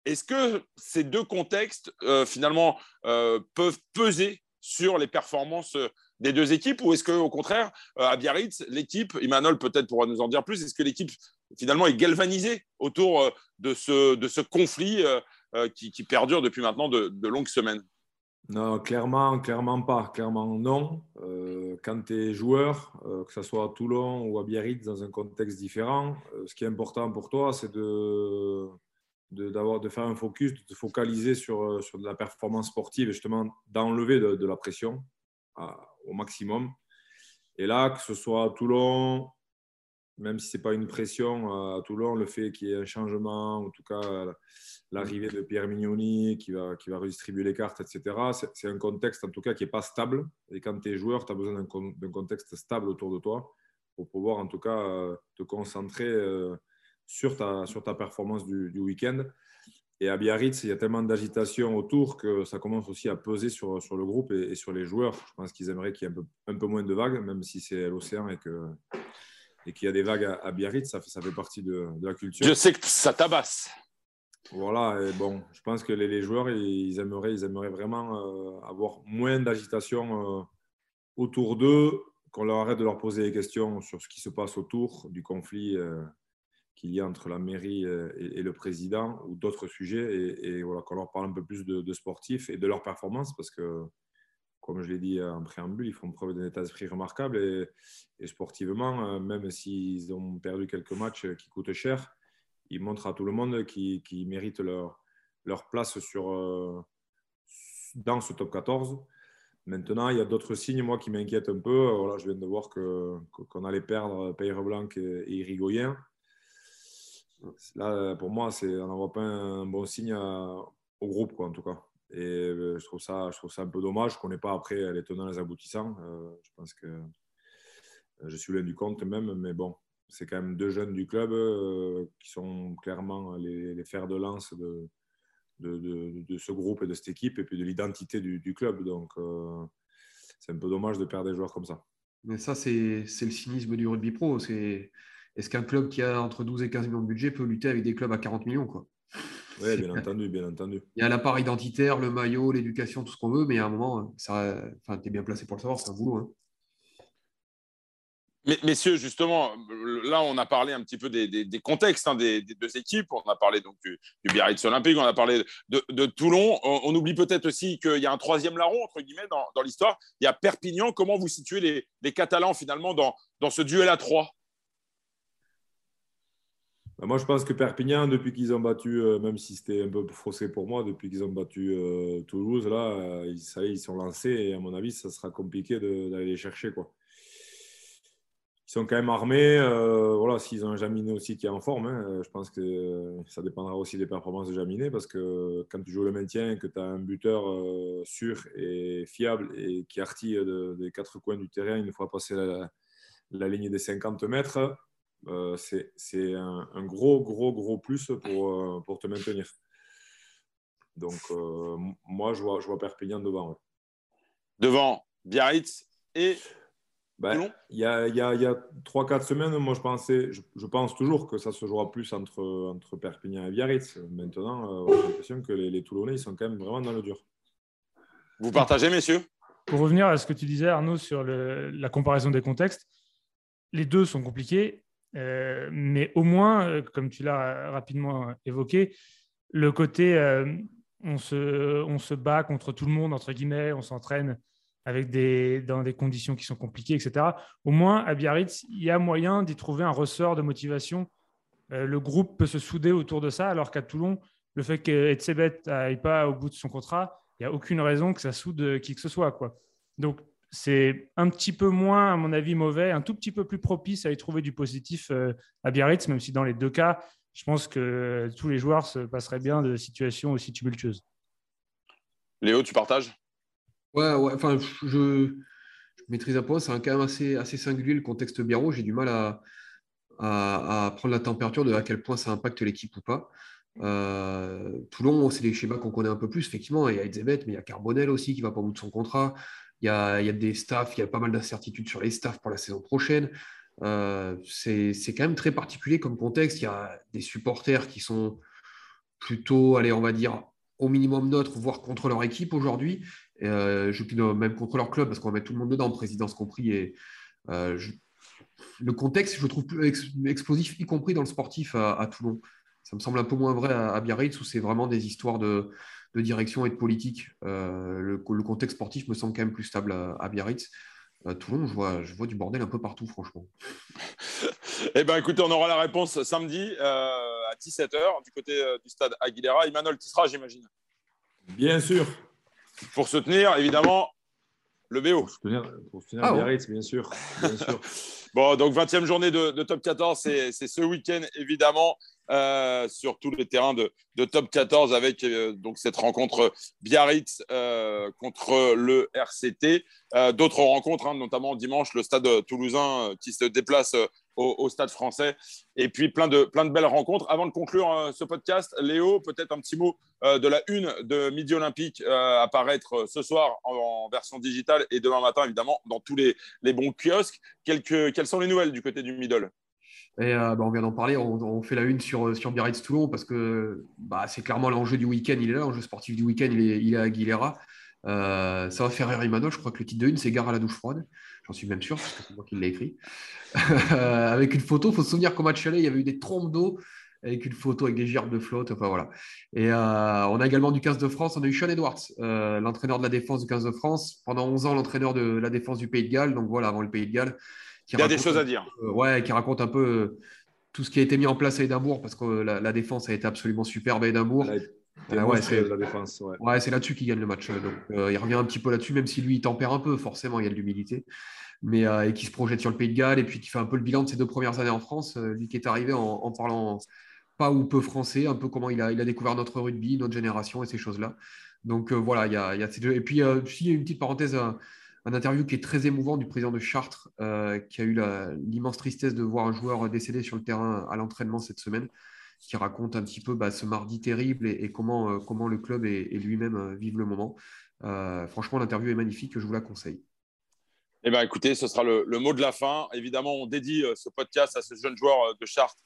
Est-ce que ces deux contextes, euh, finalement, euh, peuvent peser sur les performances euh, des deux équipes ou est-ce qu'au contraire, à Biarritz, l'équipe, Emmanuel peut-être pourra nous en dire plus, est-ce que l'équipe finalement est galvanisée autour de ce, de ce conflit qui, perdure depuis maintenant de, longues semaines? Non, clairement, clairement pas. Clairement non. quand tu es joueur, que ce soit à Toulon ou à Biarritz, dans un contexte différent, ce qui est important pour toi, c'est de, de, de faire un focus, de te focaliser sur, euh, sur la performance sportive et justement d'enlever de, la pression au maximum. Et là, que ce soit à Toulon, même si ce n'est pas une pression, euh, à Toulon, le fait qu'il y ait un changement, en tout cas l'arrivée de Pierre Mignoni qui va, qui va redistribuer les cartes, etc., c'est un contexte en tout cas qui n'est pas stable. Et quand tu es joueur, tu as besoin d'un contexte stable autour de toi pour pouvoir en tout cas euh, te concentrer sur ta, sur ta performance du, du week-end. Et à Biarritz, il y a tellement d'agitation autour que ça commence aussi à peser sur, sur le groupe et, sur les joueurs. Je pense qu'ils aimeraient qu'il y ait un peu, un peu, moins de vagues, même si c'est l'océan et que et qu'il y a des vagues à, Biarritz, ça fait, ça fait partie de, de, la culture. Je sais que ça tabasse. Voilà, et bon, je pense que les, les joueurs, ils aimeraient, ils aimeraient vraiment euh, avoir moins d'agitation euh, autour d'eux, qu'on leur arrête de leur poser des questions sur ce qui se passe autour du conflit. Euh, qu'il y a entre la mairie euh, et, le président ou d'autres sujets et, voilà, qu'on leur parle un peu plus de, sportifs et de leur performance parce que, comme je l'ai dit en préambule, ils font preuve d'un état d'esprit remarquable et, sportivement, euh, même s'ils ont perdu quelques matchs qui coûtent cher, ils montrent à tout le monde qu'ils méritent leur, leur place sur, euh, dans ce top 14. Maintenant, il y a d'autres signes, moi, qui m'inquiètent un peu. Voilà, je viens de voir qu'on que, allait perdre Peyre Blanc et, et Irigoyen. Là, pour moi, on n'envoie pas un bon signe au groupe, quoi, en tout cas. Et euh, je trouve ça, je trouve ça un peu dommage. Ne connais pas après les tenants et les aboutissants. Euh, je pense que euh, je suis loin du compte même, mais bon, c'est quand même deux jeunes du club qui sont clairement les, fers de lance de, de, ce groupe et de cette équipe et puis de l'identité du, du, club. Donc, c'est un peu dommage de perdre des joueurs comme ça. Mais ça, c'est le cynisme du rugby pro. C'est est-ce qu'un club qui a entre 12 et 15 millions de budget peut lutter avec des clubs à 40 millions quoi? Oui, bien entendu, bien entendu. Il y a la part identitaire, le maillot, l'éducation, tout ce qu'on veut, mais à un moment, ça, enfin, tu es bien placé pour le savoir, c'est un boulot. Hein. Mais, messieurs, justement, là, on a parlé un petit peu des, contextes hein, des, deux équipes. On a parlé donc du, Biarritz Olympique, on a parlé de, Toulon. On, oublie peut-être aussi qu'il y a un troisième larron, entre guillemets, dans, l'histoire. Il y a Perpignan. Comment vous situez les, Catalans, finalement, dans, dans ce duel à trois? Bah, moi, je pense que Perpignan, depuis qu'ils ont battu, euh, même si c'était un peu faussé pour moi, depuis qu'ils ont battu euh, Toulouse, là, euh, ils, ça ils sont lancés et à mon avis, ça sera compliqué d'aller les chercher. Quoi. Ils sont quand même armés. voilà, s'ils ont un Jaminet aussi qui est en forme, hein, je pense que ça dépendra aussi des performances de Jaminet parce que quand tu joues le maintien, que tu as un buteur sûr et fiable et qui artille des quatre coins du terrain une fois passé la, la ligne des 50 mètres, euh, c'est un, gros, gros, gros plus pour, euh, pour te maintenir. Donc, euh, moi, je vois, je vois Perpignan devant. Devant Biarritz et ben, il y a, y a, y a 3-4 semaines, moi, je pensais, je, pense toujours que ça se jouera plus entre, entre Perpignan et Biarritz. Maintenant, j'ai l'impression que les, les Toulonnais, ils sont quand même vraiment dans le dur. Vous partagez, messieurs? Pour revenir à ce que tu disais, Arnaud, sur le, la comparaison des contextes, les deux sont compliqués mais au moins, comme tu l'as rapidement évoqué, le côté on, se, on se bat contre tout le monde, entre guillemets, on s'entraîne avec des, dans des conditions qui sont compliquées, etc. Au moins, à Biarritz, il y a moyen d'y trouver un ressort de motivation. le groupe peut se souder autour de ça, alors qu'à Toulon, le fait qu'Etzebet n'aille pas au bout de son contrat, il n'y a aucune raison que ça soude qui que ce soit. Quoi. Donc, c'est un petit peu moins, à mon avis, mauvais, un tout petit peu plus propice à y trouver du positif euh, à Biarritz, même si dans les deux cas, je pense que tous les joueurs se passeraient bien de situations aussi tumultueuses. Léo, tu partages? Ouais, ouais, enfin, je, maîtrise un point, c'est quand même assez, assez singulier le contexte biarro. J'ai du mal à, à, prendre la température de à quel point ça impacte l'équipe ou pas. Euh, Toulon, c'est des schémas qu'on connaît un peu plus, effectivement. Il y a Etzebet, mais il y a Carbonel aussi qui va pas au bout de son contrat. Il y a, des staffs, il y a pas mal d'incertitudes sur les staffs pour la saison prochaine. Euh, c'est quand même très particulier comme contexte. Il y a des supporters qui sont plutôt, allez, on va dire, au minimum neutres, voire contre leur équipe aujourd'hui. Euh, je même contre leur club, parce qu'on va mettre tout le monde dedans, présidence compris. Euh, le contexte, je trouve explosif, y compris dans le sportif à Toulon. Ça me semble un peu moins vrai à, Biarritz où c'est vraiment des histoires de, direction et de politique. Euh, le, contexte sportif me semble quand même plus stable à, Biarritz. À Toulon, je vois, je vois du bordel un peu partout, franchement. eh bien, écoutez, on aura la réponse samedi euh, à 17h du côté euh, du stade Aguilera. Emmanuel Tissera, j'imagine. Bien sûr. Pour soutenir, évidemment, le BO. Pour soutenir, ah Biarritz, bien sûr. Bien sûr. bon, donc 20e journée de, de top 14, c'est ce week-end, évidemment. Euh, sur tous les terrains de, top 14 avec euh, donc cette rencontre Biarritz euh, contre le RCT. D'autres rencontres, hein, notamment dimanche, le stade toulousain qui se déplace au, stade français. Et puis plein de, plein de belles rencontres. Avant de conclure ce podcast, Léo, peut-être un petit mot de la une de Midi Olympique apparaître ce soir en, version digitale et demain matin, évidemment, dans tous les, les bons kiosques. quelles sont les nouvelles du côté du middle? Et euh, bah, on vient d'en parler, on, fait la une sur, sur Biarritz Toulon parce que bah, c'est clairement l'enjeu du week-end, il est là, l'enjeu sportif du week-end, il est, à Aguilera. Euh, ça va faire rire Imano, je crois que le titre de une, c'est Gare à la douche froide. J'en suis même sûr, parce que c'est moi qui l'ai écrit. avec une photo, il faut se souvenir qu'au match aller, il y avait eu des trompes d'eau avec une photo avec des gerbes de flotte. Enfin voilà. Et euh, on a également du 15 de France, on a eu Sean Edwards, l'entraîneur de la défense du 15 de France. Pendant 11 ans, l'entraîneur de la défense du Pays de Galles. Donc voilà, avant le Pays de Galles. Il y a des choses à dire. ouais, qui raconte un peu euh, tout ce qui a été mis en place à Édimbourg, parce que la, défense a été absolument superbe à Édimbourg. ouais, c'est la défense. Ouais, c'est là-dessus qu'il gagne le match. Donc, euh, il revient un petit peu là-dessus, même si lui, il tempère un peu, forcément, il y a de l'humilité. Mais euh, et qui se projette sur le Pays de Galles et puis qui fait un peu le bilan de ses deux premières années en France. lui qui est arrivé en, parlant pas ou peu français, un peu comment il a, il a découvert notre rugby, notre génération et ces choses-là. Donc voilà, il y a, il y a ces deux. Et puis, il y a une petite parenthèse un interview qui est très émouvant du président de Chartres, euh, qui a eu l'immense tristesse de voir un joueur décédé sur le terrain à l'entraînement cette semaine, qui raconte un petit peu bah, ce mardi terrible et, comment, euh, comment le club et, lui-même euh, vivent le moment. franchement, l'interview est magnifique, je vous la conseille. Eh bien, écoutez, ce sera le, mot de la fin. Évidemment, on dédie ce podcast à ce jeune joueur de Chartres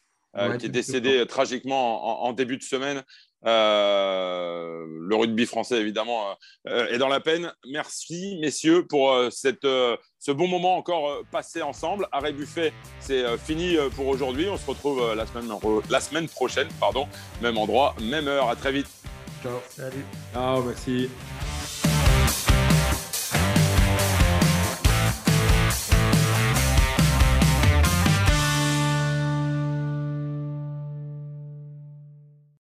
qui est décédé tragiquement en, début de semaine. Euh, le rugby français, évidemment, euh, est dans la peine. Merci, messieurs, pour euh, cette, ce bon moment encore passé ensemble. Arrêt Buffet, c'est fini pour aujourd'hui. On se retrouve la semaine, la semaine prochaine, pardon, même endroit, même heure. À très vite. Ciao. Salut. Ciao, merci.